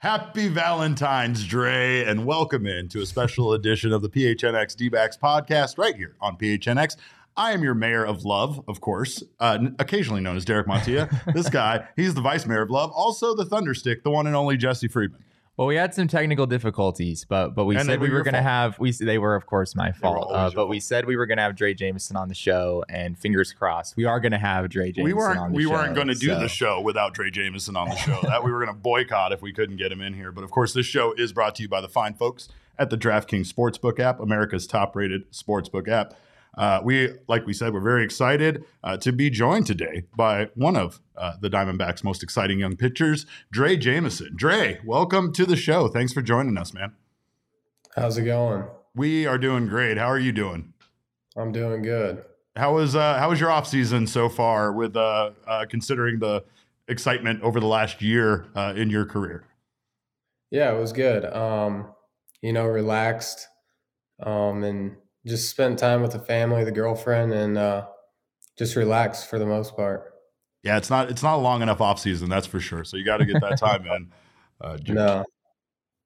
Happy Valentine's, Drey, and welcome into a special edition of the PHNX D-backs podcast right here on PHNX. I am your mayor of love, of course, uh, occasionally known as Derek Montilla. this guy, he's the vice mayor of love, also the Thunderstick, the one and only Jesse Friedman. Well, we had some technical difficulties, but but we And said we were going to have we they were of course my fault, uh, but we said we were going to have Drey Jameson on the show, and fingers crossed, we are going to have Drey Jameson we on weren't we show. weren't going to do so- the show without Drey Jameson on the show. that we were going to boycott if we couldn't get him in here. But of course, this show is brought to you by the fine folks at the DraftKings Sportsbook app, America's top-rated sportsbook app. Uh, we, like we said, we're very excited uh, to be joined today by one of uh, the Diamondbacks' most exciting young pitchers, Drey Jameson. Drey, welcome to the show. Thanks for joining us, man. How's it going? We are doing great. How are you doing? I'm doing good. How was uh, how was your off season so far? With uh, uh, considering the excitement over the last year uh, in your career. Yeah, it was good. Um, you know, relaxed, um, and just spent time with the family, the girlfriend, and uh, just relax for the most part. Yeah, it's not it's not a long enough off season, that's for sure. So you got to get that time in. Uh, No,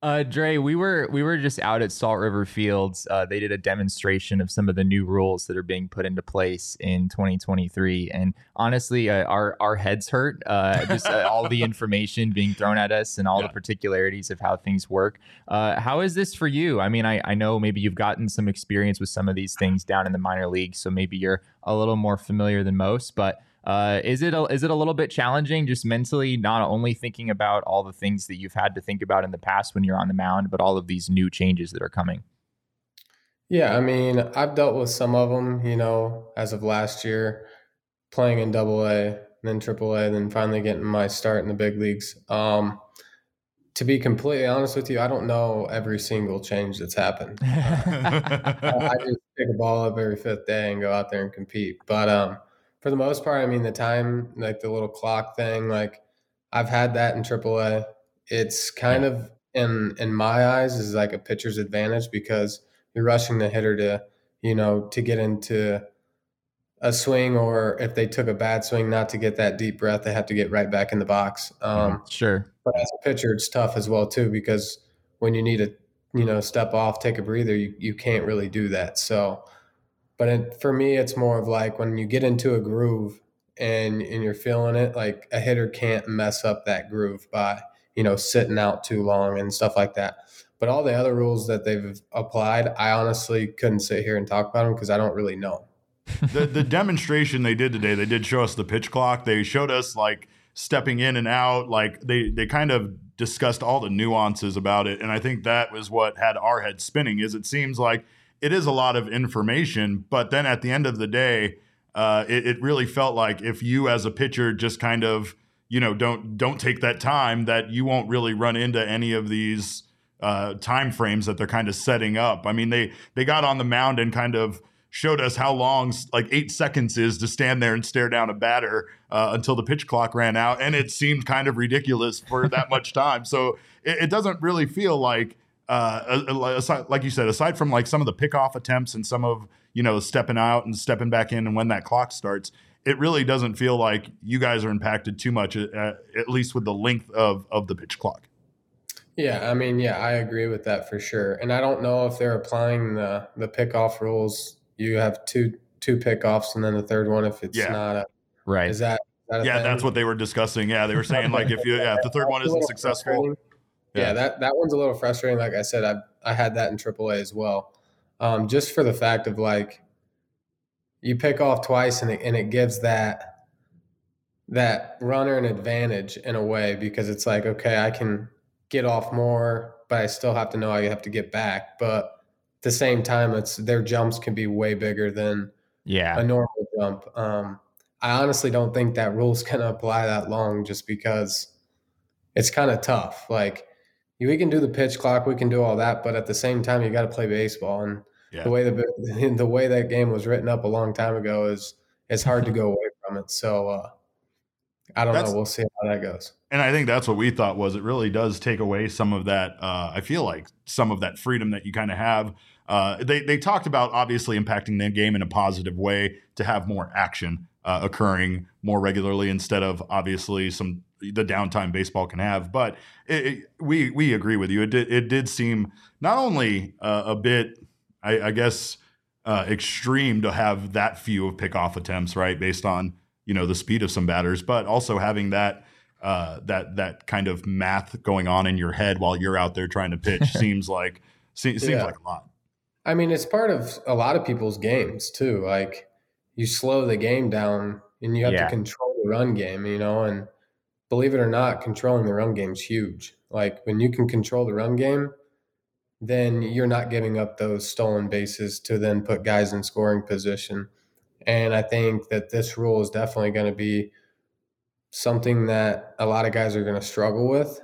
Uh, Drey, we were we were just out at Salt River Fields. Uh, they did a demonstration of some of the new rules that are being put into place in 2023, and honestly, uh, our our heads hurt. Uh, just uh, all the information being thrown at us and all Yeah. the particularities of how things work. Uh, how is this for you? I mean, I, I know maybe you've gotten some experience with some of these things down in the minor leagues, so maybe you're a little more familiar than most, but. Uh, is it a, is it a little bit challenging just mentally, not only thinking about all the things that you've had to think about in the past when you're on the mound, but all of these new changes that are coming? yeah, I mean, I've dealt with some of them. You know, as of last year, playing in Double A, then Triple A, then finally getting my start in the big leagues. Um, to be completely honest with you, I don't know every single change that's happened. I I just pick a ball up every fifth day and go out there and compete. But um, for the most part, I mean, the time, like the little clock thing, like I've had that in AAA. It's kind of in in my eyes is like a pitcher's advantage because you're rushing the hitter to you know to get into a swing, or if they took a bad swing, not to get that deep breath, they have to get right back in the box. Um, sure. but as a pitcher, it's tough as well too because when you need to, you know, step off, take a breather, you, you can't really do that. So, but it, for me, it's more of like when you get into a groove and and you're feeling it, like a hitter can't mess up that groove by you know sitting out too long and stuff like that. But all the other rules that they've applied, I honestly couldn't sit here and talk about them because I don't really know. the the demonstration they did today, they did show us the pitch clock. They showed us like stepping in and out. Like they they kind of discussed all the nuances about it, and I think that was what had our head spinning. Is it seems like it is a lot of information, but then at the end of the day, uh, it, it really felt like if you as a pitcher just kind of you know don't don't take that time, that you won't really run into any of these uh, time frames that they're kind of setting up. I mean, they they got on the mound and kind of showed us how long like eight seconds is to stand there and stare down a batter uh, until the pitch clock ran out, and it seemed kind of ridiculous for that much time. So it, it doesn't really feel like. Uh, aside, like you said, aside from like some of the pickoff attempts and some of you know stepping out and stepping back in and when that clock starts, it really doesn't feel like you guys are impacted too much, uh, at least with the length of of the pitch clock. Yeah, I mean, yeah, I agree with that for sure. And I don't know if they're applying the the pickoff rules. You have two two pickoffs, and then the third one if it's Yeah. not a Right. is that, is that a Yeah, thing? that's what they were discussing. Yeah, they were saying like if you yeah if the third one isn't successful, frustrating. Yeah. Yeah. that that one's a little frustrating. Like I said, I I had that in AAA as well. Um, just for the fact of like you pick off twice and it, and it gives that that runner an advantage in a way because it's like okay, I can get off more, but I still have to know I have to get back. But at the same time, it's their jumps can be way bigger than Yeah. a normal jump. Um, I honestly don't think that rule's going to apply that long just because it's kind of tough. Like we can do the pitch clock, we can do all that, but at the same time, you got to play baseball. And yeah, the way the the way that game was written up a long time ago is it's hard to go away from it. So uh, I don't That's- know. We'll see how that goes. and I think that's what we thought was it really does take away some of that. Uh, I feel like some of that freedom that you kind of have. Uh, they they talked about obviously impacting the game in a positive way to have more action uh, occurring more regularly instead of obviously some the downtime baseball can have. But it, it, we we agree with you. It did it did seem not only uh, a bit, I, I guess, uh, extreme to have that few of pickoff attempts, right, based on you know the speed of some batters, but also having that uh, that that kind of math going on in your head while you're out there trying to pitch seems like se- seems Yeah. like a lot. I mean, it's part of a lot of people's games too. Like you slow the game down and you have Yeah. to control the run game, you know, and believe it or not, controlling the run game is huge. Like when you can control the run game, then you're not giving up those stolen bases to then put guys in scoring position. And I think that this rule is definitely going to be something that a lot of guys are going to struggle with.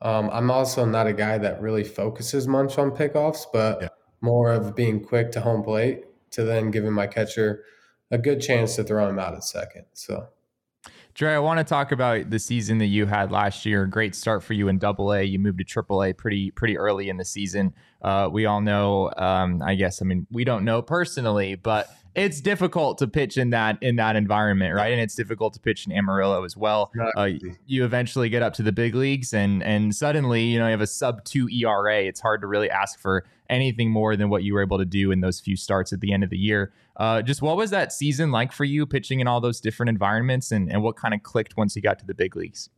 Um, I'm also not a guy that really focuses much on pickoffs, but Yeah. more of being quick to home plate to then giving my catcher a good chance to throw him out at second. So Drey, I want to talk about the season that you had last year. Great start for you in Double A. You moved to Triple A pretty pretty early in the season. Uh, we all know. Um, I guess. I mean, we don't know personally, but it's difficult to pitch in that in that environment, right? And it's difficult to pitch in Amarillo as well. Uh, you eventually get up to the big leagues, and and suddenly, you know, you have a sub two ERA. It's hard to really ask for anything more than what you were able to do in those few starts at the end of the year. Uh, just what was that season like for you, pitching in all those different environments, and and what kind of clicked once you got to the big leagues?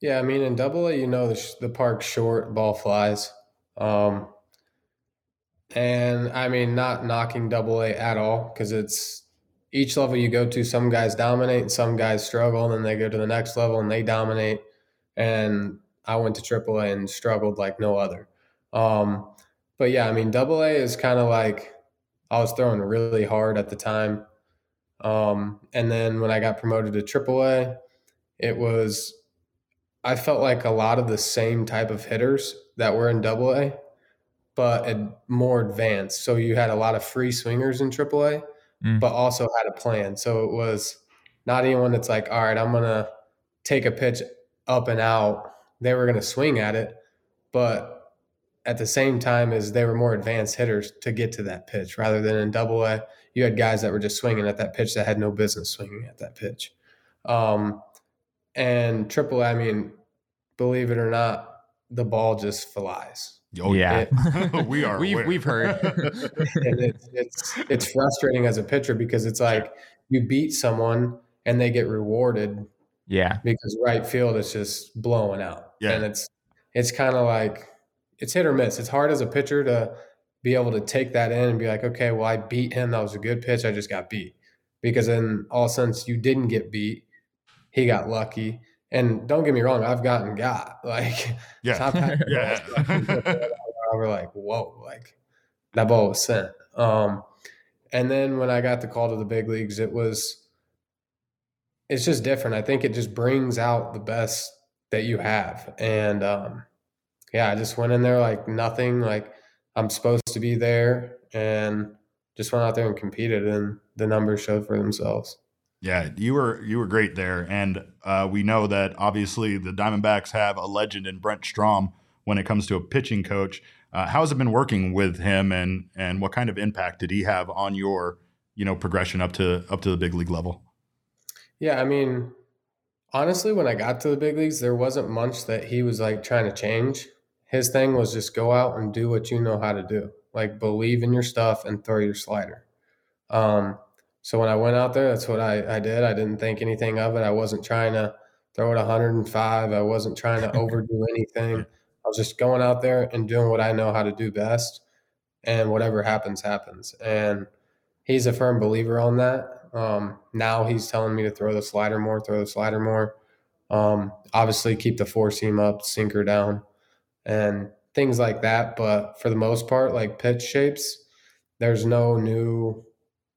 Yeah, I mean, in Double A, you know, the, sh- the park's short, ball flies. Um, and I mean, not knocking Double A at all because it's each level you go to, some guys dominate and some guys struggle, and then they go to the next level and they dominate. And I went to Triple A and struggled like no other. Um, but yeah, I mean, Double A is kind of like I was throwing really hard at the time. Um, and then when I got promoted to Triple A, it was I felt like a lot of the same type of hitters that were in Double A, but more advanced. So you had a lot of free swingers in Triple A, Mm. but also had a plan. So it was not anyone that's like, all right, I'm gonna take a pitch up and out. They were gonna swing at it, but at the same time as they were more advanced hitters to get to that pitch rather than in double A, you had guys that were just swinging at that pitch that had no business swinging at that pitch. Um, and triple A, I mean, believe it or not, the ball just flies. Oh, yeah, we are. We've we've heard. and it's, it's it's frustrating as a pitcher because it's like you beat someone and they get rewarded yeah, because right field is just blowing out. Yeah. And it's it's kind of like it's hit or miss. It's hard as a pitcher to be able to take that in and be like, okay, well, I beat him. That was a good pitch. I just got beat. Because then all of a sudden you didn't get beat. He got lucky. And don't get me wrong, I've gotten got. Like yeah, top yeah. I were like, whoa, like that ball was sent. Um, and then when I got the call to the big leagues, it was it's just different. I think it just brings out the best that you have. And um, yeah, I just went in there like nothing, like I'm supposed to be there and just went out there and competed and the numbers showed for themselves. Yeah, you were you were great there, and uh, we know that obviously the Diamondbacks have a legend in Brent Strom when it comes to a pitching coach. Uh, how has it been working with him, and and what kind of impact did he have on your you know progression up to up to the big league level? Yeah, I mean, Honestly, when I got to the big leagues, there wasn't much that he was like trying to change. His thing was just go out and do what you know how to do. Like believe in your stuff and throw your slider. Um, so when I went out there, that's what I, I did. I didn't think anything of it. I wasn't trying to throw it 105. I wasn't trying to overdo anything. I was just going out there and doing what I know how to do best. And whatever happens, happens. And he's a firm believer on that. Um, now he's telling me to throw the slider more, throw the slider more. Um, obviously, keep the four seam up, sinker down, and things like that. But for the most part, like pitch shapes, there's no new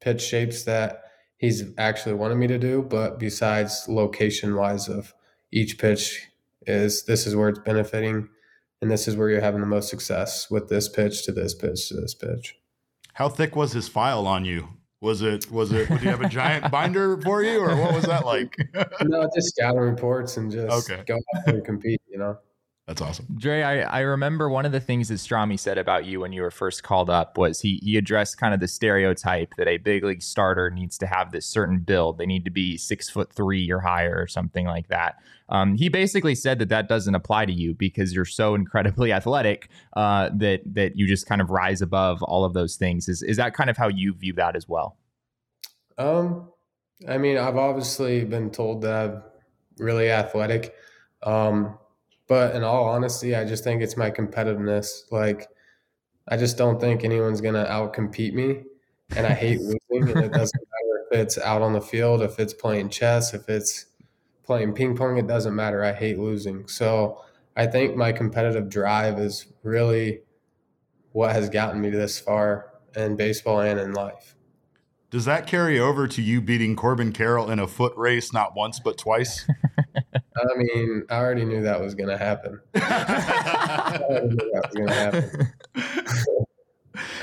pitch shapes that he's actually wanted me to do. But besides location wise of each pitch, is this is where it's benefiting, and this is where you're having the most success with this pitch to this pitch to this pitch. How thick was his file on you? Was it was it? Did you have a giant binder for you, or what was that like? no, just scouting reports and just okay. go out and compete. You know. That's awesome. Drey, I, I remember one of the things that Strami said about you when you were first called up was he he addressed kind of the stereotype that a big league starter needs to have this certain build. They need to be six foot three or higher or something like that. Um, he basically said that that doesn't apply to you because you're so incredibly athletic uh, that that you just kind of rise above all of those things. Is is that kind of how you view that as well? Um, I mean, I've obviously been told that I'm really athletic. Um, but in all honesty, I just think it's my competitiveness. Like, I just don't think anyone's going to outcompete me. And I hate losing. And it doesn't matter if it's out on the field, if it's playing chess, if it's playing ping pong, it doesn't matter. I hate losing. So I think my competitive drive is really what has gotten me this far in baseball and in life. Does that carry over to you beating Corbin Carroll in a foot race not once but twice? I mean, I already knew that was going to happen. I already knew that was going to happen.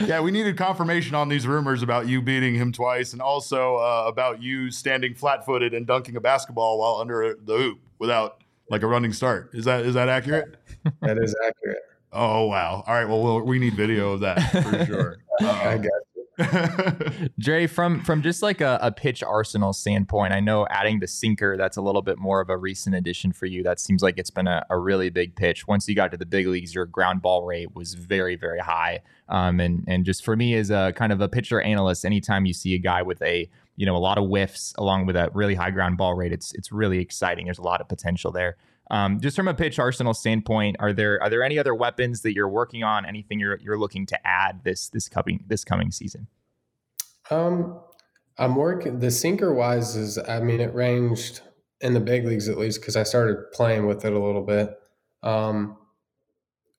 yeah, we needed confirmation on these rumors about you beating him twice, and also uh, about you standing flat-footed and dunking a basketball while under the hoop without like a running start. Is that is that accurate? That is accurate. Oh wow! All right, well, we'll we need video of that for sure. Um, I got Drey, from from just like a, a, pitch arsenal standpoint, I know adding the sinker that's a little bit more of a recent addition for you. That seems like it's been a, a really big pitch. Once you got to the big leagues, your ground ball rate was very very high. Um, and and just for me as a kind of a pitcher analyst, anytime you see a guy with a you know a lot of whiffs along with a really high ground ball rate, it's it's really exciting. There's a lot of potential there. Um, just from a pitch arsenal standpoint, are there are there any other weapons that you're working on? Anything you're you're looking to add this this coming this coming season? Um, I'm working the sinker wise is I mean it ranged in the big leagues at least because I started playing with it a little bit. Um,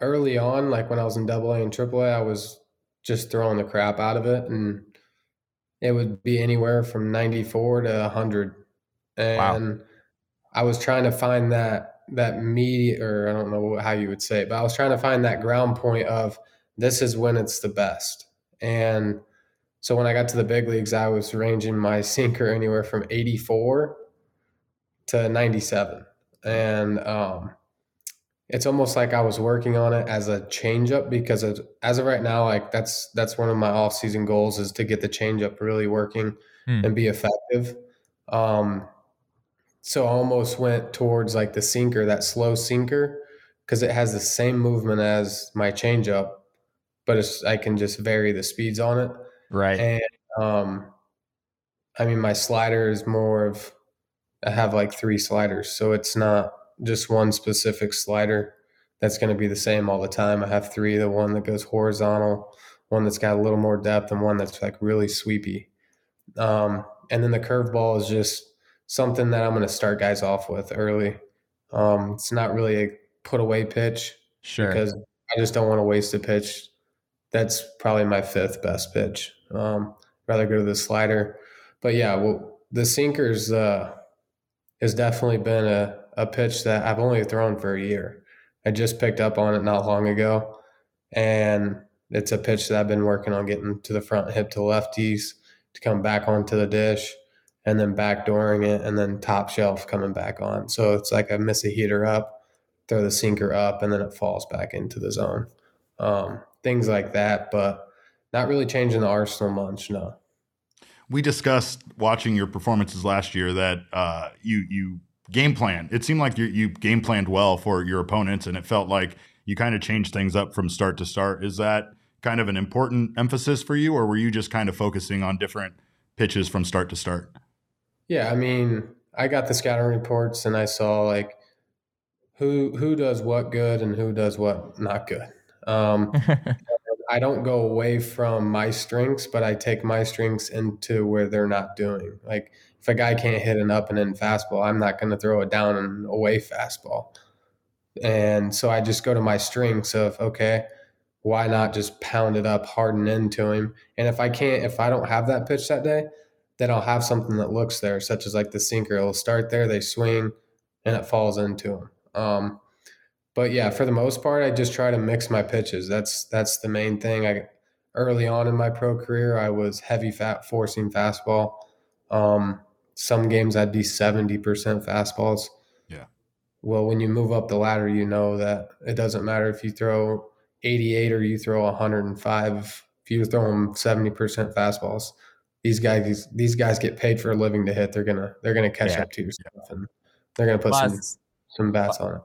early on, like when I was in Double A and Triple A, I was just throwing the crap out of it, and it would be anywhere from 94 to 100, and wow. I was trying to find that that media, or I don't know how you would say it, but I was trying to find that ground point of this is when it's the best. And so when I got to the big leagues, I was ranging my sinker anywhere from 84 to 97. And um, it's almost like I was working on it as a changeup because of, as of right now, like that's that's one of my off-season goals is to get the changeup really working hmm. and be effective. Um, so I almost went towards like the sinker, that slow sinker, because it has the same movement as my changeup, but it's I can just vary the speeds on it. Right. And um, I mean, my slider is more of I have like three sliders, so it's not just one specific slider that's going to be the same all the time. I have three: the one that goes horizontal, one that's got a little more depth, and one that's like really sweepy. Um, and then the curveball is just something that I'm going to start guys off with early. Um, it's not really a put away pitch, sure, because I just don't want to waste a pitch. That's probably my fifth best pitch. Um, rather go to the slider, but yeah, well, the sinkers uh, has definitely been a, a pitch that I've only thrown for a year. I just picked up on it not long ago, and it's a pitch that I've been working on getting to the front hip to lefties to come back onto the dish and then backdooring it and then top shelf coming back on. So it's like I miss a heater up, throw the sinker up, and then it falls back into the zone. Um, things like that, but not really changing the arsenal much. No. We discussed watching your performances last year that uh, you you game plan. It seemed like you, you game planned well for your opponents, and it felt like you kind of changed things up from start to start. Is that kind of an important emphasis for you, or were you just kind of focusing on different pitches from start to start? Yeah, I mean, I got the scouting reports and I saw like who who does what good and who does what not good. Um, I don't go away from my strengths, but I take my strengths into where they're not doing. Like if a guy can't hit an up and in fastball, I'm not going to throw a down and away fastball. And so I just go to my strengths of okay, why not just pound it up, harden into him? And if I can't, if I don't have that pitch that day, then I'll have something that looks there, such as like the sinker. It'll start there, they swing, and it falls into them. Um, but yeah, for the most part, I just try to mix my pitches. That's that's the main thing. I early on in my pro career, I was heavy fat forcing fastball. Um, some games I'd be seventy percent fastballs. Yeah. Well, when you move up the ladder, you know that it doesn't matter if you throw eighty eight or you throw hundred and five. If you throw them seventy percent fastballs, these guys these these guys get paid for a living to hit. They're gonna they're gonna catch yeah. up to your stuff and they're gonna put last, some some bats on it.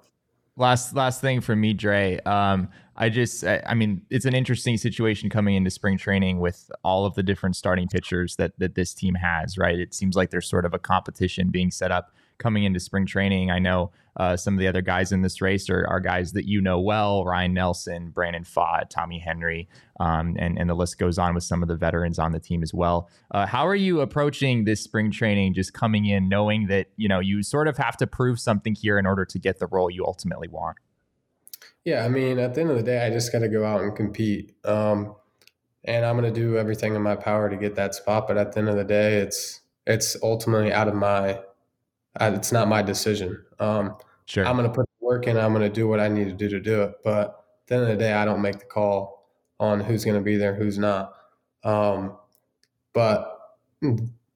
Last last thing for me, Drey. Um, I just I, I, mean it's an interesting situation coming into spring training with all of the different starting pitchers that that this team has. Right, it seems like there's sort of a competition being set up coming into spring training. I know uh, some of the other guys in this race are, are guys that you know well Ryne Nelson, Brandon Pfaadt, Tommy Henry, um, and, and the list goes on with some of the veterans on the team as well. Uh, how are you approaching this spring training just coming in knowing that you know you sort of have to prove something here in order to get the role you ultimately want? Yeah, I mean, at the end of the day, I just got to go out and compete. Um, and I'm going to do everything in my power to get that spot. But at the end of the day, it's it's ultimately out of my it's not my decision. Um, sure. I'm going to put the work in. I'm going to do what I need to do to do it. But at the end of the day, I don't make the call on who's going to be there, who's not. Um, but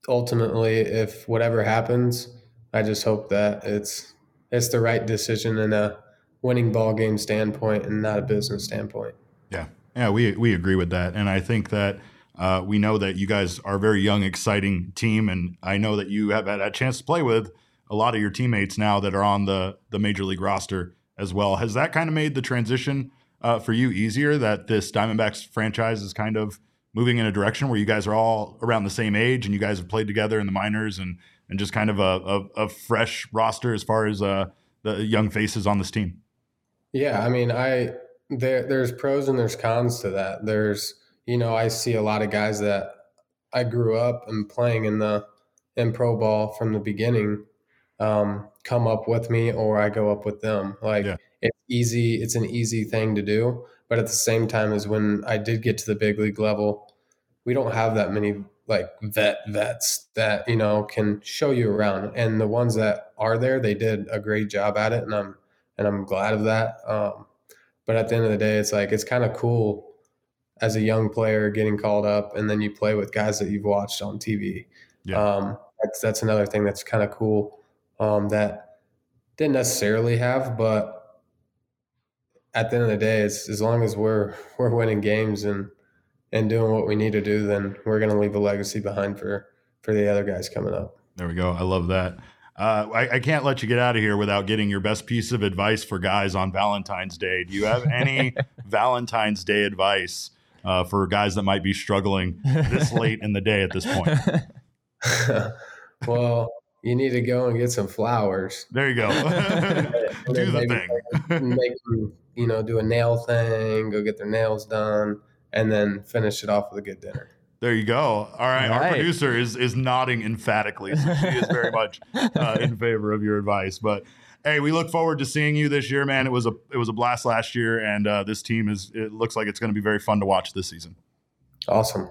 ultimately, if whatever happens, I just hope that it's it's the right decision in a winning ball game standpoint and not a business standpoint. Yeah, yeah, we we agree with that, and I think that uh, we know that you guys are a very young, exciting team, and I know that you have had a chance to play with a lot of your teammates now that are on the the major league roster as well. Has that kind of made the transition uh, for you easier? That this Diamondbacks franchise is kind of moving in a direction where you guys are all around the same age and you guys have played together in the minors and and just kind of a, a, a fresh roster as far as uh, the young faces on this team. Yeah, I mean, I there there's pros and there's cons to that. There's you know I see a lot of guys that I grew up and playing in the in pro ball from the beginning um, come up with me or I go up with them. Like yeah. it's easy, it's an easy thing to do. But at the same time as when I did get to the big league level, we don't have that many like vet vets that, you know, can show you around. And the ones that are there, they did a great job at it and I'm and I'm glad of that. Um, but at the end of the day, it's like it's kind of cool as a young player getting called up and then you play with guys that you've watched on TV. Yeah. Um, that's that's another thing that's kind of cool um, that didn't necessarily have, but at the end of the day, it's as long as we're we're winning games and and doing what we need to do, then we're going to leave a legacy behind for for the other guys coming up. There we go. I love that. Uh, I, I, can't let you get out of here without getting your best piece of advice for guys on Valentine's Day. Do you have any Valentine's Day advice uh, for guys that might be struggling this late in the day at this point? well, you need to go and get some flowers. There you go. do the thing. make them, you know, do a nail thing, go get their nails done, and then finish it off with a good dinner. There you go. All right. All right. Our producer is is nodding emphatically. So she is very much uh, in favor of your advice. But hey, we look forward to seeing you this year, man. It was a it was a blast last year, and uh, this team is. It looks like it's going to be very fun to watch this season. Awesome.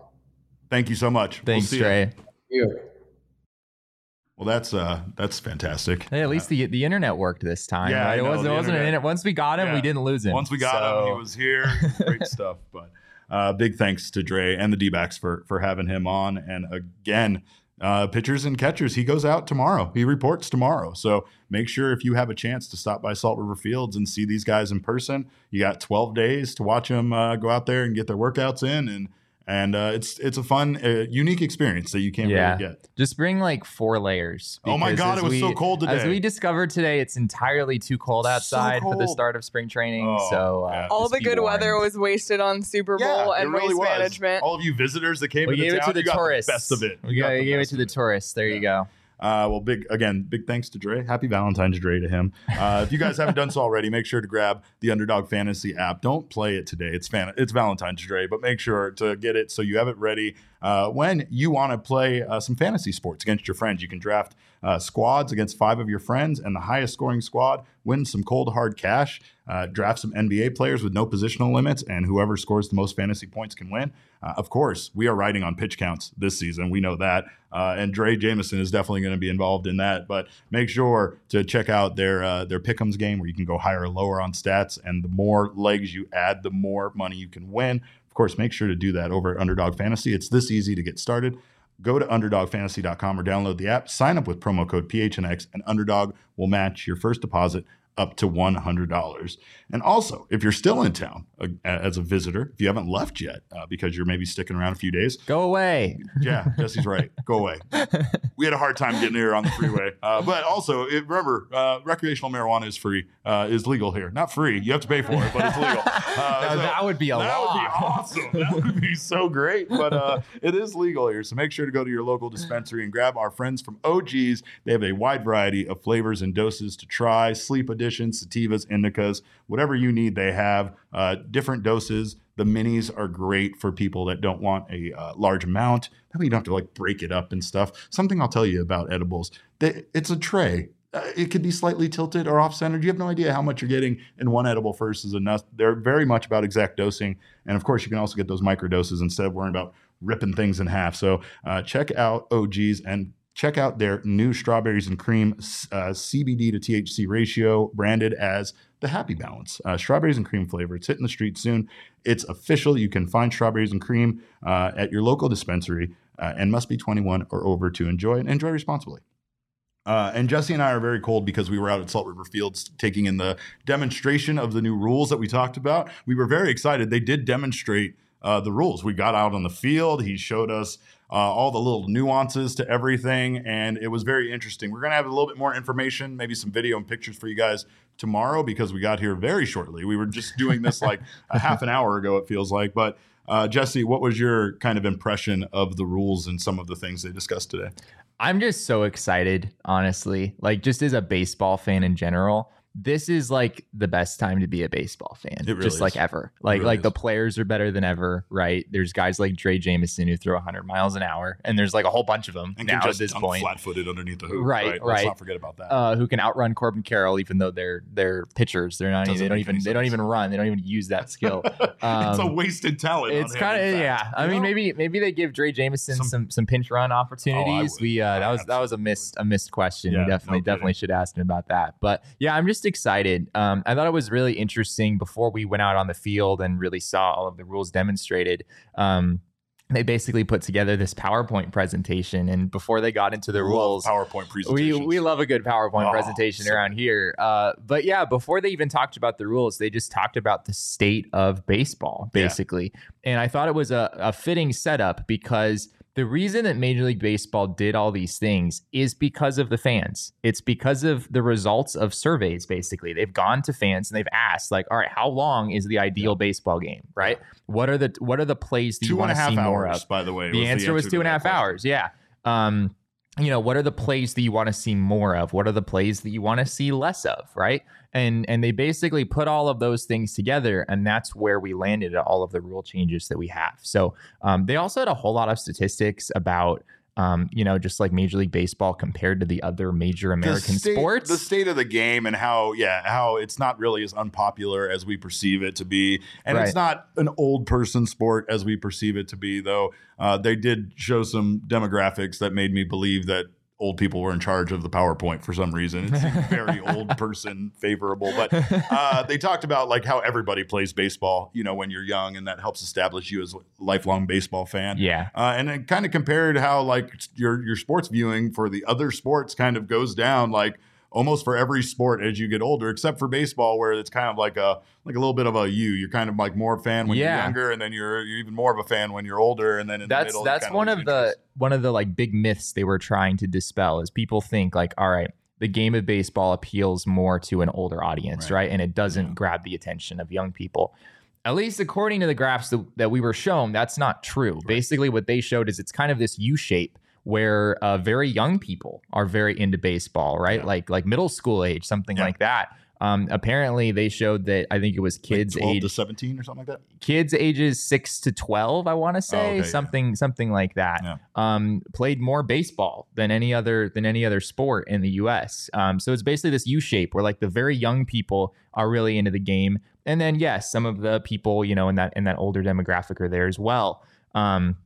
Thank you so much. Thanks, we'll Trey. You. Well, that's uh, that's fantastic. Hey, at least uh, the the internet worked this time. Yeah, right? it wasn't it wasn't an internet. Once we got him, yeah. we didn't lose him. Once we got so. him, he was here. Great stuff. But uh, big thanks to Drey and the D-backs for for having him on. And again, uh, pitchers and catchers, he goes out tomorrow. He reports tomorrow. So make sure if you have a chance to stop by Salt River Fields and see these guys in person, you got 12 days to watch them uh, go out there and get their workouts in and and uh, it's it's a fun, uh, unique experience that you can't Yeah. really get. Just bring like four layers. Oh my God, it was we- so cold today. As we discovered today, it's entirely too cold So outside for the start of spring training. Oh, so uh, yeah. All the be good weather was wasted on Super Bowl it and really waste was. management. All of you visitors that came We into gave it town, to the tourists. the best of it. We You got- gave it to the tourists. There you go. Uh, well, big again, big thanks to Drey. Happy Valentine's Day to him. Uh, if you guys haven't done so already, make sure to grab the Underdog Fantasy app. Don't play it today. It's fan- it's Valentine's Day, but make sure to get it so you have it ready uh, when you want to play uh, some fantasy sports against your friends. You can draft uh, squads against five of your friends, and the highest scoring squad wins some cold hard cash. Uh, draft some NBA players with no positional limits, and whoever scores the most fantasy points can win. Uh, of course, we are riding on pitch counts this season. We know that. Uh, and Drey Jameson is definitely going to be involved in that. But make sure to check out their uh, their pick'ems game where you can go higher or lower on stats. And the more legs you add, the more money you can win. Of course, make sure to do that over at Underdog Fantasy. It's this easy to get started. Go to underdogfantasy.com or download the app, sign up with promo code PHNX, and Underdog will match your first deposit up to $100. And also, if you're still in town uh, as a visitor, if you haven't left yet uh, because you're maybe sticking around a few days, Go away. yeah, Jesse's right. Go away. We had a hard time getting here on the freeway. Uh, but also, it, remember, uh, recreational marijuana is free, uh, is legal here. Not free. You have to pay for it, but it's legal. Uh, Now, that would be a that would be awesome. That would be so great. But uh, it is legal here. So make sure to go to your local dispensary and grab our friends from OGeez. They have a wide variety of flavors and doses to try sleep sativas, indicas, whatever you need, they have uh, different doses. The minis are great for people that don't want a uh, large amount. That way you don't have to like break it up and stuff. Something I'll tell you about edibles. It's a tray. Uh, it could be slightly tilted or off centered. You have no idea how much you're getting in one edible versus enough. They're very much about exact dosing. And of course, you can also get those micro doses instead of worrying about ripping things in half. So uh, check out OGeez and check out their new strawberries and cream uh, CBD to THC ratio branded as the Happy Balance. Uh, strawberries and cream flavor. It's hitting the street soon. It's official. You can find strawberries and cream uh, at your local dispensary uh, and must be 21 or over to enjoy and enjoy responsibly. Uh, and Jesse and I are very cold because we were out at Salt River Fields taking in the demonstration of the new rules that we talked about. We were very excited. They did demonstrate uh, the rules. We got out on the field. He showed us uh, all the little nuances to everything, and it was very interesting. We're going to have a little bit more information, maybe some video and pictures for you guys tomorrow because we got here very shortly. We were just doing this like a half an hour ago, it feels like. But uh, Jesse, what was your kind of impression of the rules and some of the things they discussed today? I'm just so excited, honestly. Like, just as a baseball fan in general, this is like the best time to be a baseball fan, really just like ever. Like, really like the players are better than ever, right? There's guys like Drey Jameson who throw 100 miles an hour, and there's like a whole bunch of them And now at this point. flat-footed underneath the hoop. Right, Right. Let's not forget about that. Uh, who can outrun Corbin Carroll, even though they're they're pitchers. They're not. Doesn't They don't even. They don't even run. They don't even use that skill. it's a um, wasted talent. It's kind of yeah. I You mean, know? maybe maybe they give Drey Jameson Some- some some, pinch run opportunities. would. we uh, that was that was a missed a missed question. Yeah, we definitely no definitely should ask him about that. But yeah, I'm just excited. Um, I thought it was really interesting before we went out on the field and really saw all of the rules demonstrated. Um, they basically put together this PowerPoint presentation, and before they got into the Love rules, PowerPoint we presentations. we love a good PowerPoint Oh, presentation so around here. Uh, but yeah, before they even talked about the rules, they just talked about the state of baseball, Yeah. basically. And I thought it was a, a fitting setup because the reason that Major League Baseball did all these things is because of the fans. It's because of the results of surveys, basically. They've gone to fans and they've asked, like, all right, how long is the ideal baseball game? Right? What are the what are the plays that you two and want to half see hours, more of? by the way. the answer was to two and a half hours. Yeah. Um, you know, what are the plays that you want to see more of? What are the plays that you want to see less of? Right. And and they basically put all of those things together, and that's where we landed at all of the rule changes that we have. So um, they also had a whole lot of statistics about um, you know, just like Major League Baseball compared to the other major American the state, sports. The state of the game and how, yeah, how it's not really as unpopular as we perceive it to be, and it's not an old person sport as we perceive it to be. Though uh, they did show some demographics that made me believe that old people were in charge of the PowerPoint for some reason. It seemed very old person favorable, but uh, they talked about like how everybody plays baseball, you know, when you're young, and that helps establish you as a lifelong baseball fan. yeah. Uh, and it kind of compared how like your your sports viewing for the other sports kind of goes down. Like almost for every sport as you get older, except for baseball, where it's kind of like a like a little bit of a you. You're kind of like more a fan when Yeah. you're younger, and then you're you're even more of a fan when you're older, and then in the that's middle, that's one of the one of the like big myths they were trying to dispel is people think like all right the game of baseball appeals more to an older audience Right. right, and it doesn't Yeah. grab the attention of young people at least according to the graphs that, that we were shown that's not true basically what they showed is it's kind of this u shape where uh, very young people are very into baseball right Yeah. like like middle school age something Yeah. like that um, apparently they showed that i think it was kids 12 age to 17 or something like that. kids ages six to twelve, I want to say Oh, okay, yeah. something something like that. Yeah. Um, played more baseball than any other than any other sport in the U.S. Um, so it's basically this U shape where like the very young people are really into the game, and then yes, some of the people you know in that in that older demographic are there as well. Um,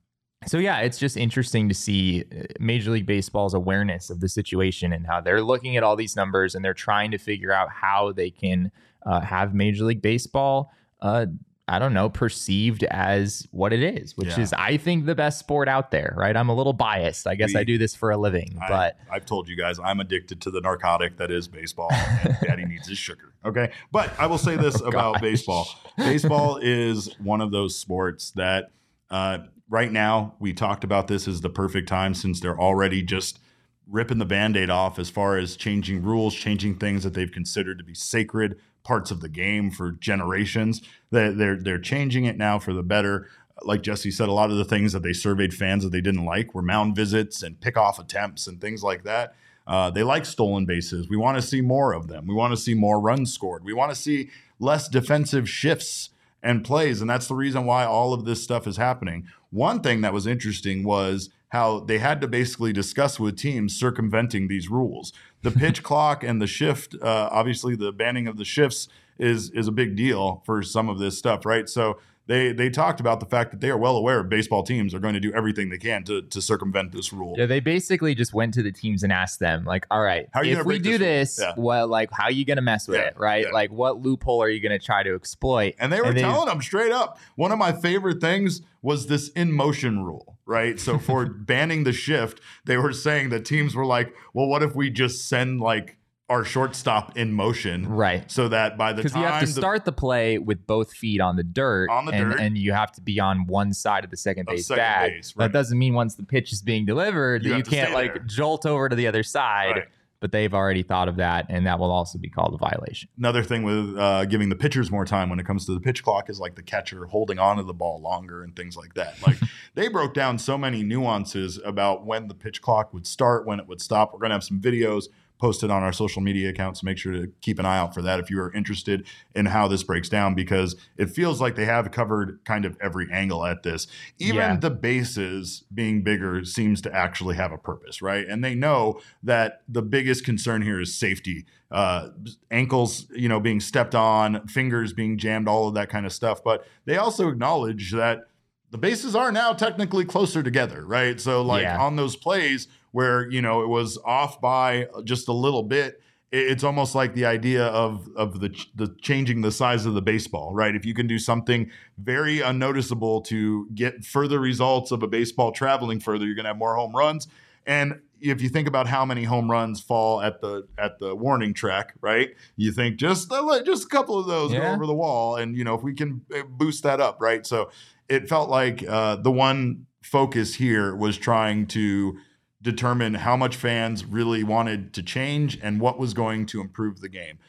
so yeah, it's just interesting to see uh, Major League Baseball's awareness of the situation and how they're looking at all these numbers and they're trying to figure out how they can uh, have Major League Baseball, uh, I don't know, perceived as what it is, which Yeah. is I think the best sport out there. Right? I'm a little biased. I guess We- I do this for a living, I, but I've told you guys I'm addicted to the narcotic that is baseball. And Daddy needs his sugar. Okay, but I will say this Oh, about gosh. baseball: baseball is one of those sports that uh, right now we talked about this is the perfect time since they're already just ripping the band-aid off as far as changing rules changing things that they've considered to be sacred parts of the game for generations. They're, they're, they're changing it now for the better. Like jesse said a lot of the things that they surveyed fans that they didn't like were mound visits and pick-off attempts and things like that. Uh, they like stolen bases. We want to see more of them. We want to see more runs scored. We want to see less defensive shifts and plays. And that's the reason why all of this stuff is happening. One thing that was interesting was how they had to basically discuss with teams circumventing these rules. The pitch clock and the shift, uh, obviously, the banning of the shifts is is a big deal for some of this stuff, right? So they they talked about the fact that they are well aware baseball teams are going to do everything they can to to circumvent this rule. Yeah, they basically just went to the teams and asked them, like, all right, How are you if we do this this. Yeah. well, like, how are you going to mess with Yeah, it, right? yeah. Like, what loophole are you going to try to exploit? And they were telling them straight up. One of my favorite things was this in motion rule, right? So for banning the shift, they were saying that teams were like, well, what if we just send like our shortstop in motion, Right. So that by the time you have to the- start the play with both feet on the dirt, On the and, dirt. and you have to be on one side of the second base second bag. base, right. That doesn't mean once the pitch is being delivered You that you can't like there. jolt over to the other side. Right. But they've already thought of that, and that will also be called a violation. another thing with uh, giving the pitchers more time when it comes to the pitch clock is like the catcher holding onto the ball longer and things like that. Like they broke down so many nuances about when the pitch clock would start, when it would stop. We're going to have some videos posted on our social media accounts. Make sure to keep an eye out for that if you are interested in how this breaks down because it feels like they have covered kind of every angle at this. Even Yeah. the bases being bigger seems to actually have a purpose, right? And they know that the biggest concern here is safety. Uh, ankles, you know, being stepped on, fingers being jammed, all of that kind of stuff. But they also acknowledge that the bases are now technically closer together, right? So like Yeah. on those plays where you know it was off by just a little bit, it's almost like the idea of of the the changing the size of the baseball, right? If you can do something very unnoticeable to get further results of a baseball traveling further, you're going to have more home runs. And if you think about how many home runs fall at the at the warning track, right? You think just a, just a couple of those go over the wall, and you know if we can uh, boost that up, right? So it felt like uh, the one focus here was trying to determine how much fans really wanted to change and what was going to improve the game.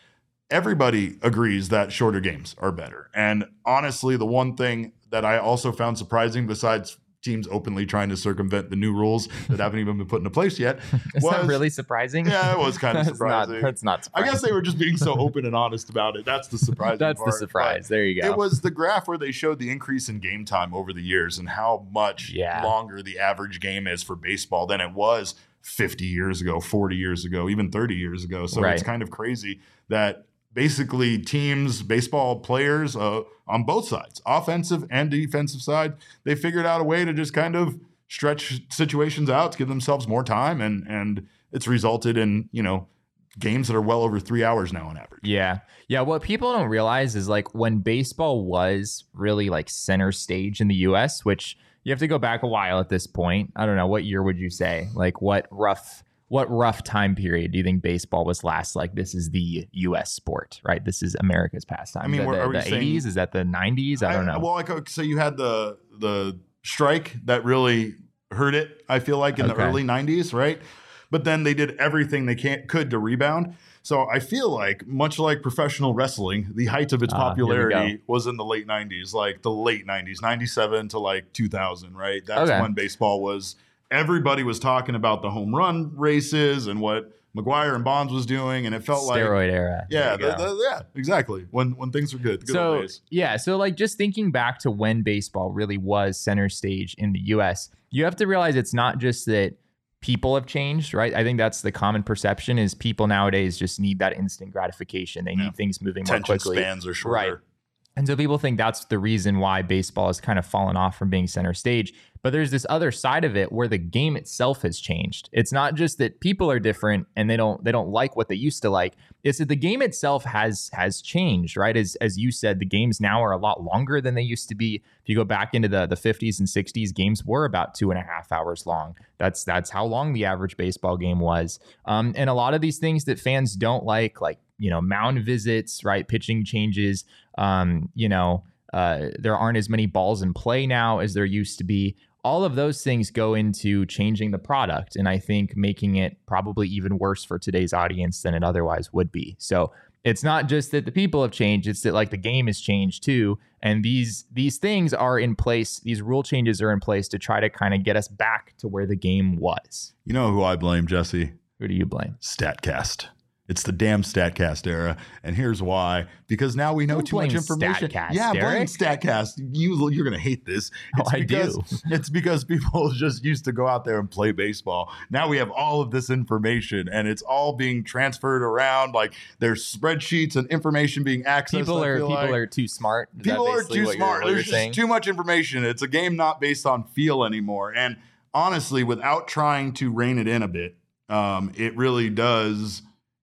Everybody agrees that shorter games are better. And honestly, the one thing that I also found surprising, besides teams openly trying to circumvent the new rules that haven't even been put into place yet, Is that really surprising? Yeah, it was kind of That's not- surprising. That's not, I guess they were just being so open and honest about it. That's the surprise. That's part. the surprise. There you go. It was the graph where they showed the increase in game time over the years and how much Yeah. longer the average game is for baseball than it was 50 years ago, 40 years ago, even 30 years ago. So it's kind of crazy that basically teams, baseball players uh, on both sides, offensive and defensive side, they figured out a way to just kind of stretch situations out to give themselves more time and and it's resulted in, you know, games that are well over 3 hours now on average. Yeah. Yeah. What people don't realize is like when baseball was really like center stage in the US, which you have to go back a while at this point. I don't know. What year would you say? Like what rough what rough time period do you think baseball was last like this is the US sport, right? This is America's pastime. I mean, the, the, the saying- 80s? Is that the 90s? I don't know. Well, like okay, so you had the the strike that really hurt it. I feel like in the early '90s, right? But then they did everything they can could to rebound. So I feel like, much like professional wrestling, the height of its ah, we popularity was in the late '90s, like the late '90s, '97 to like 2000, right? That's Okay. when baseball was. Everybody was talking about the home run races and what McGwire and Bonds was doing, and it felt like Steroid era. yeah, the- the- yeah, exactly. When when things were good, good so days. yeah so like just thinking back to when baseball really was center stage in the us you have to realize it's not just that people have changed right i think that's the common perception is people nowadays just need that instant gratification they Yeah. need things moving more Attention quickly spans are shorter. Right. And so people think that's the reason why baseball has kind of fallen off from being center stage. But there's this other side of it where the game itself has changed. It's not just that people are different and they don't they don't like what they used to like. It's that the game itself has has changed, right? As as you said, the games now are a lot longer than they used to be. If you go back into the the 50s and 60s, games were about two and a half hours long. That's that's how long the average baseball game was. Um, and a lot of these things that fans don't like, like you know, mound visits, right? Pitching changes. Um, you know, uh, there aren't as many balls in play now as there used to be. All of those things go into changing the product, and I think making it probably even worse for today's audience than it otherwise would be. So it's not just that the people have changed; it's that like the game has changed too, and these these things are in place. These rule changes are in place to try to kind of get us back to where the game was. You know who I blame, Jesse? Who do you blame? Statcast. It's the damn Statcast era, and here's why: because now we know Don't too much information. Statcast, yeah, blame Statcast. You you're gonna hate this. Oh, It's I because, do. It's because people just used to go out there and play baseball. Now we have all of this information, and it's all being transferred around. Like there's spreadsheets and information being accessed. People are people like. are too smart. Is people are too smart. There's just too much information. It's a game not based on feel anymore. And honestly, without trying to rein it in a bit, um, it really does.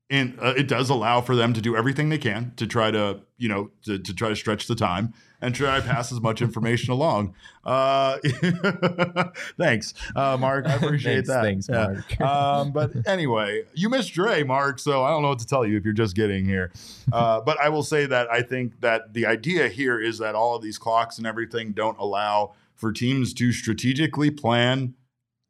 In, uh, it does allow for them to do everything they can to try to, you know, to, to try to stretch the time and try to pass as much information along. Uh, thanks, uh, Mark. I appreciate Thanks, that. thanks. Mark. um, but anyway, you missed Drey, Mark. So I don't know what to tell you if you're just getting here. Uh, but I will say that I think that the idea here is that all of these clocks and everything don't allow for teams to strategically plan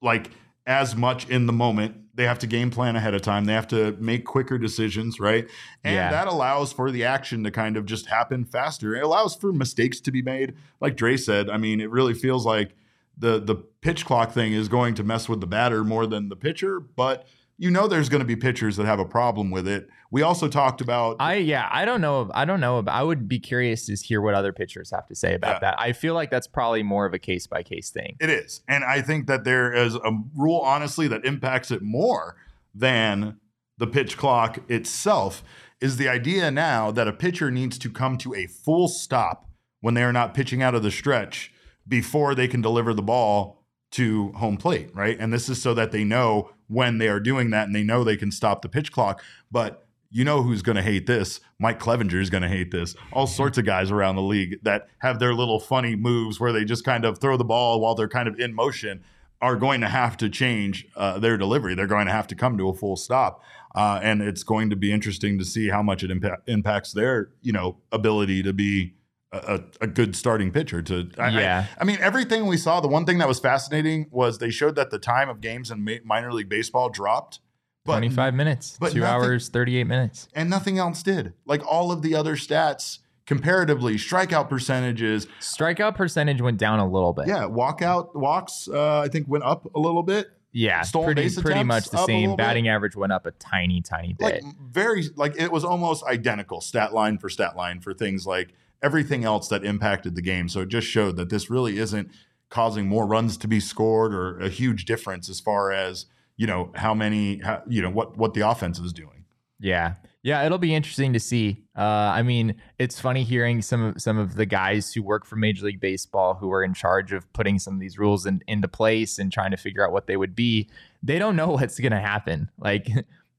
like as much in the moment. They have to game plan ahead of time. They have to make quicker decisions, right? And Yeah. that allows for the action to kind of just happen faster. It allows for mistakes to be made. Like Drey said, I mean, it really feels like the the pitch clock thing is going to mess with the batter more than the pitcher, but you know there's going to be pitchers that have a problem with it. We also talked about I yeah, I don't know. I don't know. I would be curious to hear what other pitchers have to say about Yeah. that. I feel like that's probably more of a case by case thing. It is. And I think that there is a rule, honestly, that impacts it more than the pitch clock itself. Is the idea now that a pitcher needs to come to a full stop when they are not pitching out of the stretch before they can deliver the ball to home plate, right? And this is so that they know when they are doing that and they know they can stop the pitch clock. But you know who's going to hate this? Mike Clevinger is going to hate this. All sorts of guys around the league that have their little funny moves where they just kind of throw the ball while they're kind of in motion are going to have to change uh, their delivery. They're going to have to come to a full stop, uh, and it's going to be interesting to see how much it impa- impacts their you know ability to be a, a, good starting pitcher. To I, I- Yeah. I, mean everything we saw. The one thing that was fascinating was they showed that the time of games in ma- minor league baseball dropped, but 25 minutes, but two nothing- hours, 38 minutes. and nothing else did. Like all of the other stats comparatively, strikeout percentages, Strikeout percentage went down a little bit. yeah, walkout walks, uh, I think went up a little bit. Yeah. Stolen pretty, pretty much the same. little bit. Batting average went up a tiny, tiny Like bit. very, like it was almost identical stat line for stat line for things like everything else that impacted the game. So it just showed that this really isn't causing more runs to be scored or a huge difference as far as you know how many, how, you know what what the offense is doing. Yeah. Yeah, it'll be interesting to see. Uh, I mean, it's funny hearing some of some of the guys who work for Major League Baseball who are in charge of putting some of these rules in, into place and trying to figure out what they would be. They don't know what's going to happen. Like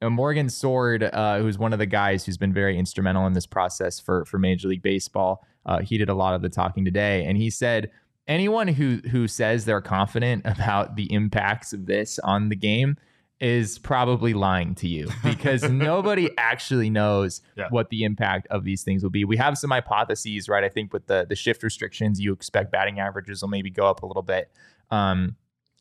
Morgan Sword, uh, who's one of the guys who's been very instrumental in this process for for Major League Baseball, uh, he did a lot of the talking today, and he said anyone who who says they're confident about the impacts of this on the game is probably lying to you because nobody actually knows Yeah. what the impact of these things will be. We have some hypotheses, right? I think with the the shift restrictions, you expect batting averages will maybe go up a little bit. Um,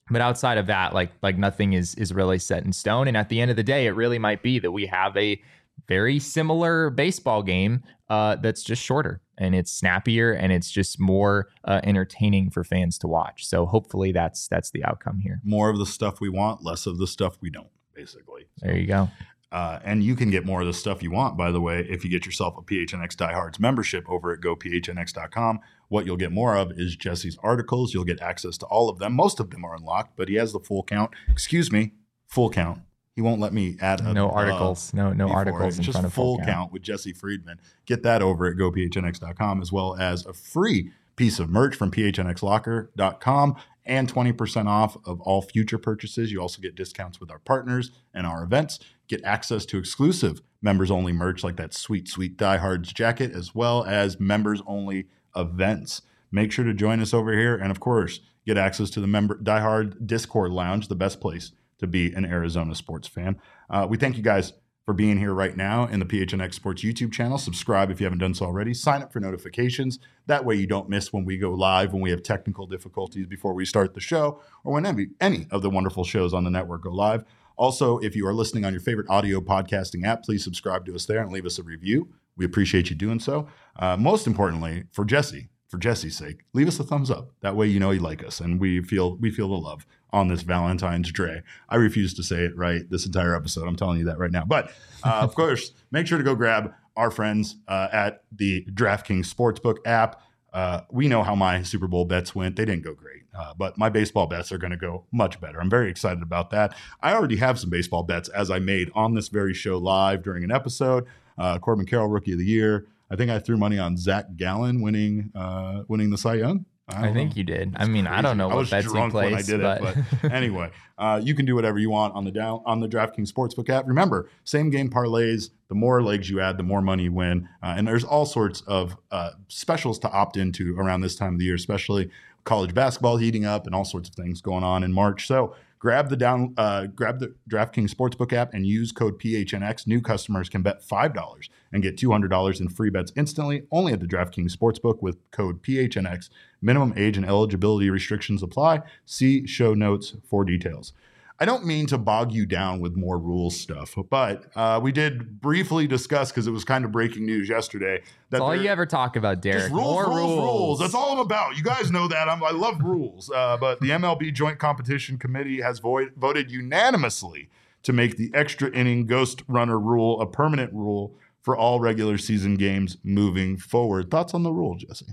but outside of that, like like nothing is is really set in stone. And at the end of the day, it really might be that we have a very similar baseball game uh, that's just shorter and it's snappier and it's just more uh, entertaining for fans to watch. So hopefully that's that's the outcome here. More of the stuff we want, less of the stuff we don't, basically. There you go. Uh, and you can get more of the stuff you want, by the way, if you get yourself a PHNX Diehards membership over at gophnx.com. What you'll get more of is Jesse's articles. You'll get access to all of them. Most of them are unlocked, but he has the full count. Excuse me, full count. He won't let me add a No the articles. No no before articles it. in Just front of full full count. with Jesse Friedman. Get that over at gophnx.com as well as a free piece of merch from phnxlocker.com and 20% off of all future purchases. You also get discounts with our partners and our events. Get access to exclusive members only merch like that sweet, sweet Diehards jacket, as well as members only events. Make sure to join us over here. And of course, get access to the member Diehard Discord Lounge, the best place to be an Arizona sports fan. Uh, we thank you guys for being here right now in the PHNX Sports YouTube channel. Subscribe if you haven't done so already. Sign up for notifications. That way you don't miss when we go live, when we have technical difficulties before we start the show, or when any, any of the wonderful shows on the network go live. Also, if you are listening on your favorite audio podcasting app, please subscribe to us there and leave us a review. We appreciate you doing so. Uh, most importantly, for Jesse, for Jesse's sake, leave us a thumbs up. That way, you know you like us, and we feel we feel the love on this Valentine's Day. I refuse to say it right this entire episode. I'm telling you that right now. But uh, of course, make sure to go grab our friends uh, at the DraftKings Sportsbook app. Uh, we know how my Super Bowl bets went. They didn't go great, uh, but my baseball bets are going to go much better. I'm very excited about that. I already have some baseball bets as I made on this very show live during an episode. Uh, Corbin Carroll, Rookie of the Year. I think I threw money on Zach Gallen winning uh, winning the Cy Young. I, don't think you did. I It's mean, I don't know I what was bets drunk when I did but, it, but anyway, uh, you can do whatever you want on the down on the DraftKings Sportsbook app. Remember, same game parlays. The more legs you add, the more money you win. Uh, and there's all sorts of uh, specials to opt into around this time of the year, especially college basketball heating up and all sorts of things going on in March. So grab the down, uh, grab the DraftKings Sportsbook app and use code PHNX. New customers can bet five dollars and get two hundred dollars in free bets instantly, only at the DraftKings Sportsbook with code PHNX. Minimum age and eligibility restrictions apply. See show notes for details. I don't mean to bog you down with more rules stuff, but uh, we did briefly discuss because it was kind of breaking news yesterday. That's all you ever talk about, Derek. just rules, More rules, rules, That's all I'm about. You guys know that. I'm, I love rules. Uh, but the MLB Joint Competition Committee has void, voted unanimously to make the extra inning ghost runner rule a permanent rule for all regular season games moving forward. Thoughts on the rule, Jesse?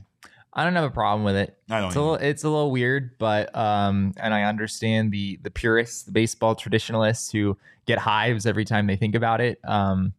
I don't have a problem with it. I don't It's a little, it's a little weird, but um, and I understand the the purists, the baseball traditionalists who get hives every time they think about it. Um,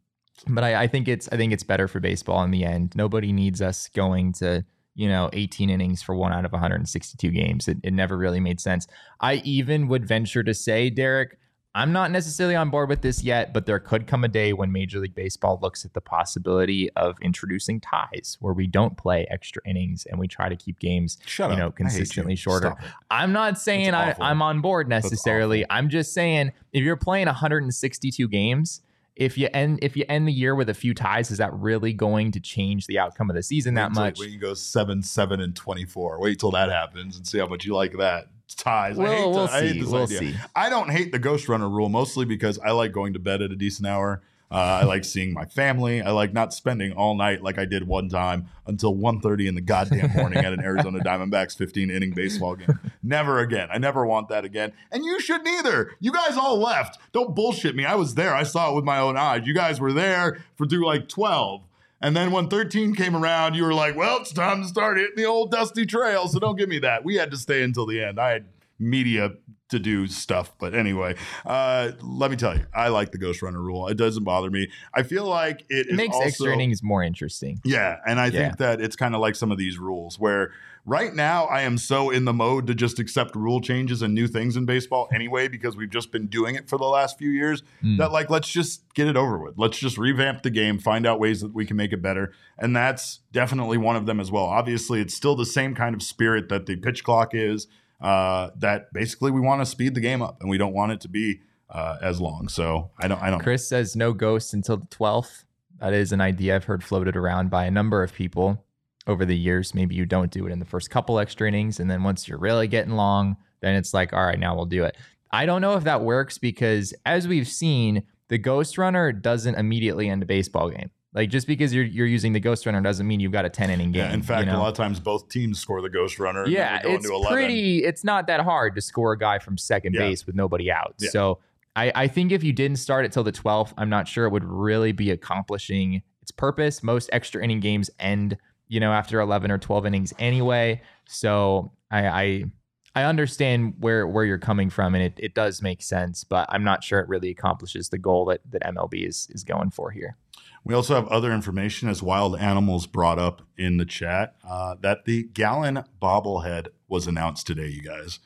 but I, I think it's I think it's better for baseball in the end. Nobody needs us going to you know 18 innings for one out of 162 games. It, it never really made sense. I even would venture to say, Derek, I'm not necessarily on board with this yet, but there could come a day when Major League Baseball looks at the possibility of introducing ties where we don't play extra innings and we try to keep games Shut you know hate consistently you. shorter. I'm not saying I, I'm on board necessarily. I'm just saying if you're playing 162 games, if you end if you end the year with a few ties, is that really going to change the outcome of the season that Wait till- much? We can go seven, seven, and twenty-four. Wait till that happens and see how much you like that. Ties. I hate we'll I hate this We'll idea. see. I don't hate the ghost runner rule mostly because I like going to bed at a decent hour. Uh, I like seeing my family. I like not spending all night like I did one time until 1.30 in the goddamn morning at an Arizona Diamondbacks 15 inning baseball game. Never again. I never want that again. And you shouldn't either. You guys all left. Don't bullshit me. I was there. I saw it with my own eyes. You guys were there for through like 12. And then when 13 came around, you were like, well, it's time to start hitting the old dusty trail. So don't give me that. We had to stay until the end. I had media to do stuff. But anyway, uh, let me tell you, I like the Ghost Runner rule. It doesn't bother me. I feel like it, makes also, extra innings more interesting. Yeah. And I Yeah. think that it's kind of like some of these rules where right now I am so in the mode to just accept rule changes and new things in baseball anyway, because we've just been doing it for the last few years Mm. that like let's just get it over with let's just revamp the game find out ways that we can make it better and that's definitely one of them as well obviously it's still the same kind of spirit that the pitch clock is uh, that basically we want to speed the game up and we don't want it to be uh, as long. So I don't. I don't. Chris says no ghosts until the 12th. That is an idea I've heard floated around by a number of people over the years. Maybe you don't do it in the first couple extra innings, and then once you're really getting long, then it's like, all right, now we'll do it. I don't know if that works because, as we've seen, the ghost runner doesn't immediately end a baseball game. Like just because you're you're using the ghost runner doesn't mean you've got a 10 inning game. Yeah, in fact, you know? a lot of times both teams score the ghost runner. Yeah, it's pretty. It's not that hard to score a guy from second Yeah. base with nobody out. Yeah. So I, I think if you didn't start it till the 12th, I'm not sure it would really be accomplishing its purpose. Most extra inning games end, you know, after 11 or 12 innings anyway. So I I, I understand where where you're coming from, and it, it does make sense, but I'm not sure it really accomplishes the goal that that MLB is is going for here. We also have other information as Wild Animals brought up in the chat uh, that the Gallen bobblehead was announced today, you guys.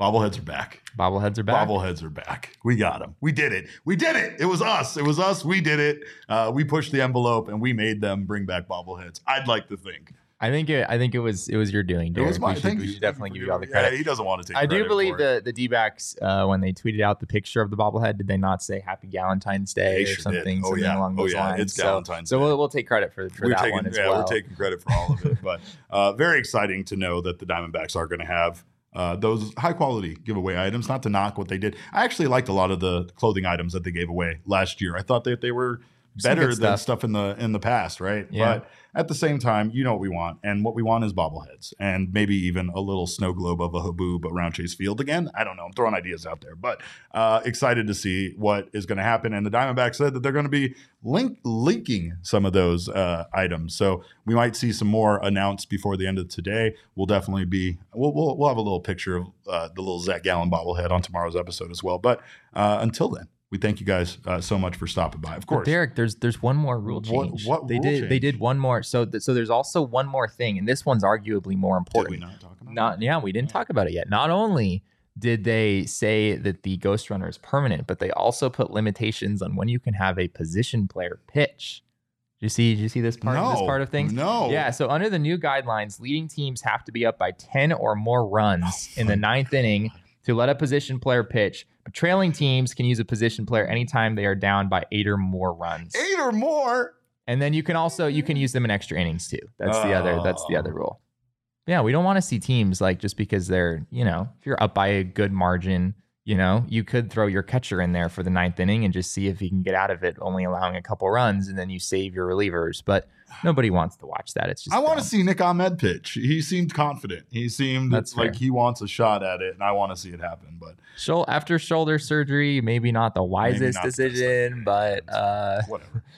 Bobbleheads are back. Bobbleheads are back. Bobbleheads are back. We got them. We did it. We did it. It was us. It was us. We did it. Uh, we pushed the envelope and we made them bring back bobbleheads. I'd like to think. I think it. I think it was. It was your doing. It Derek. was my we should, we should definitely give you all the Yeah, credit. he doesn't want to take I do believe it. the the D backs uh, when they tweeted out the picture of the bobblehead, did they not say Happy Galentine's Day They or did. something, Oh, something yeah. along Oh, yeah. lines? It's so, Galentine's so Day. we'll, we'll take credit for, for we're that taking, one as yeah, well. we're taking credit for all of it. But uh, very exciting to know that the Diamondbacks are going to have uh, those high quality giveaway items. Not to knock what they did. I actually liked a lot of the clothing items that they gave away last year. I thought that they were better than stuff. stuff in the in the past, right? Yeah. But at the same time, you know what we want, and what we want is bobbleheads, and maybe even a little snow globe of a haboob around Chase Field again. I don't know. I'm throwing ideas out there, but uh, excited to see what is going to happen. And the Diamondbacks said that they're going to be link leaking some of those uh, items, so we might see some more announced before the end of today. We'll definitely be we'll we'll, we'll have a little picture of uh, the little Zach Gallen bobblehead on tomorrow's episode as well. But uh, until then. We thank you guys uh, so much for stopping by. Of But course, Derek, there's there's one more rule change. what they rule did they did one more. So th- so there's also one more thing, and this one's arguably more important. did we not talk about? Not yeah, we didn't talk about it yet. Not only did they say that the Ghost Runner is permanent, but they also put limitations on when you can have a position player pitch. Did you see? Did you see this part? This part of things? No. Yeah. So under the new guidelines, leading teams have to be up by ten or more runs Oh in the ninth inning to let a position player pitch. But trailing teams can use a position player anytime they are down by eight or more runs. eight or more. And then you can also you can use them in extra innings too. That's the other that's the Oh. other rule. Yeah, we don't want to see teams like just because they're, you know, if you're up by a good margin, you know, you could throw your catcher in there for the ninth inning and just see if he can get out of it, only allowing a couple runs, and then you save your relievers. But nobody wants to watch that. It's just I want to see Nick Ahmed pitch. He seemed confident. He seemed That's like fair. he wants a shot at it, and I want to see it happen. But Shou- after shoulder surgery, maybe not the wisest not the decision, but uh, whatever.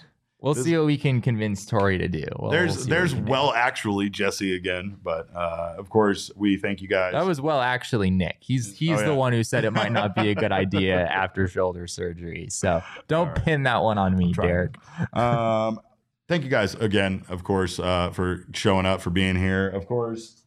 we'll This- see what we can convince Torey to do. We'll- there's we'll there's we can do. well actually Jesse again, but uh, of course we thank you guys. That was well actually Nick. He's he's Oh, the one who said it might not be a good idea after shoulder surgery. So don't right. pin that one on me. Derek. um, thank you guys again, of course, uh, for showing up, for being here. Of course,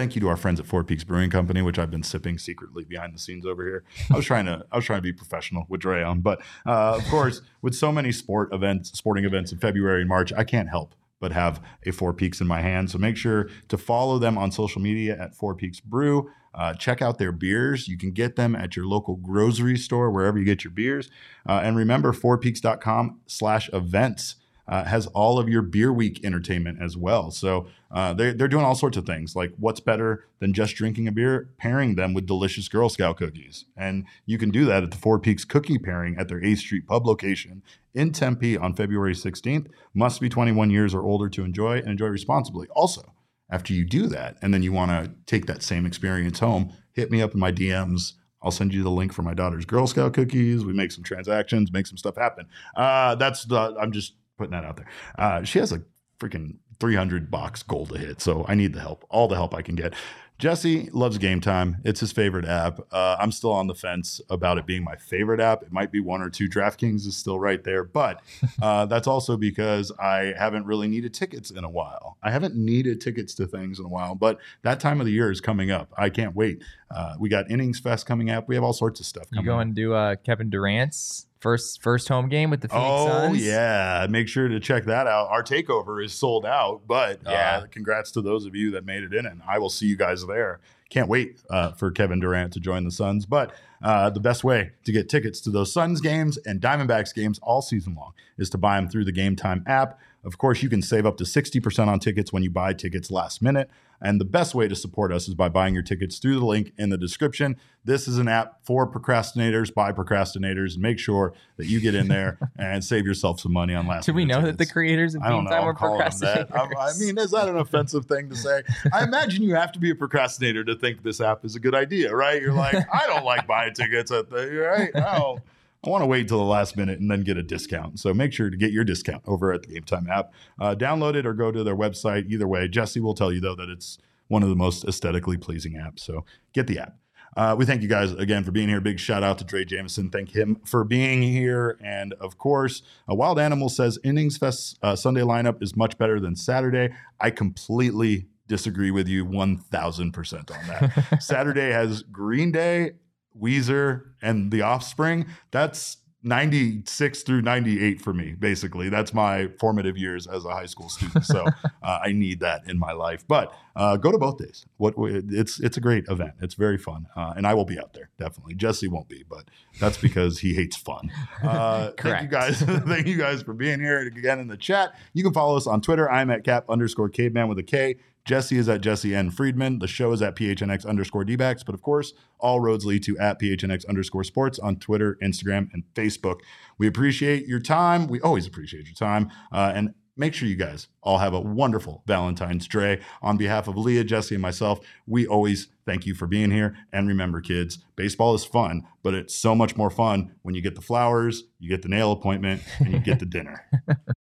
thank you to our friends at Four Peaks Brewing Company, which I've been sipping secretly behind the scenes over here. I was trying to, I was trying to be professional with Drey on, but uh, of course, with so many sport events, sporting events in February and March, I can't help but have a Four Peaks in my hand. So make sure to follow them on social media at Four Peaks Brew. Uh, check out their beers. You can get them at your local grocery store, wherever you get your beers. Uh, and remember, fourpeaks.com slash events uh, has all of your beer week entertainment as well. So uh, they're, they're doing all sorts of things like what's better than just drinking a beer? Pairing them with delicious Girl Scout cookies. And you can do that at the Four Peaks cookie pairing at their 8th Street pub location in Tempe on February 16th. Must be 21 years or older to enjoy and enjoy responsibly. Also, after you do that, and then you want to take that same experience home, hit me up in my DMs. I'll send you the link for my daughter's Girl Scout cookies. We make some transactions, make some stuff happen. Uh, that's the. I'm just putting that out there. Uh, she has a freaking 300 box goal to hit, so I need the help, all the help I can get. Jesse loves Game Time. It's his favorite app. Uh, I'm still on the fence about it being my favorite app. It might be one or two. DraftKings is still right there, but uh, that's also because I haven't really needed tickets in a while. I haven't needed tickets to things in a while, but that time of the year is coming up. I can't wait. Uh, we got Innings Fest coming up. We have all sorts of stuff You coming go up. and do uh, Kevin Durant's first first home game with the Phoenix Oh Suns. Oh yeah, make sure to check that out. Our takeover is sold out, but Yeah. uh, congrats to those of you that made it in, and I will see you guys there. can't wait uh, for Kevin Durant to join the Suns. But uh, the best way to get tickets to those Suns games and Diamondbacks games all season long is to buy them through the Game Time app. Of course, you can save up to 60% on tickets when you buy tickets last minute. And the best way to support us is by buying your tickets through the link in the description. This is an app for procrastinators by procrastinators. Make sure that you get in there and save yourself some money on last. Do we know tickets. that the creators of I don't Game know. Time I'm were procrastinators? I, mean, is that an offensive thing to say? I imagine you have to be a procrastinator to think this app is a good idea, right? You're like, I don't like buying tickets at the right. No, I want to wait till the last minute and then get a discount. So make sure to get your discount over at the Game Time app. Uh, download it or go to their website. Either way, Jesse will tell you though that it's one of the most aesthetically pleasing apps. So get the app. Uh, we thank you guys again for being here. Big shout out to Drey Jameson. Thank him for being here. And of course, a Wild Animal says Innings Fest uh, Sunday lineup is much better than Saturday. I completely disagree with you 1000% on that. Saturday has Green Day, Weezer, and The Offspring. That's 96 through 98 for me, basically. That's my formative years as a high school student. So uh, I need that in my life. But uh, go to both days. What It's it's a great event. It's very fun. Uh, and I will be out there, definitely. Jesse won't be, but that's because he hates fun. Uh, thank you guys. thank you guys for being here again in the chat. You can follow us on Twitter. I'm at cap underscore caveman with a K. Jesse is at Jesse N. Friedman. The show is at PHNX underscore DBAX. But of course, all roads lead to at PHNX underscore sports on Twitter, Instagram, and Facebook. We appreciate your time. We always appreciate your time. Uh, and make sure you guys all have a wonderful Valentine's Day. On behalf of Leah, Jesse, and myself, we always thank you for being here. And remember, kids, baseball is fun, but it's so much more fun when you get the flowers, you get the nail appointment, and you get the dinner.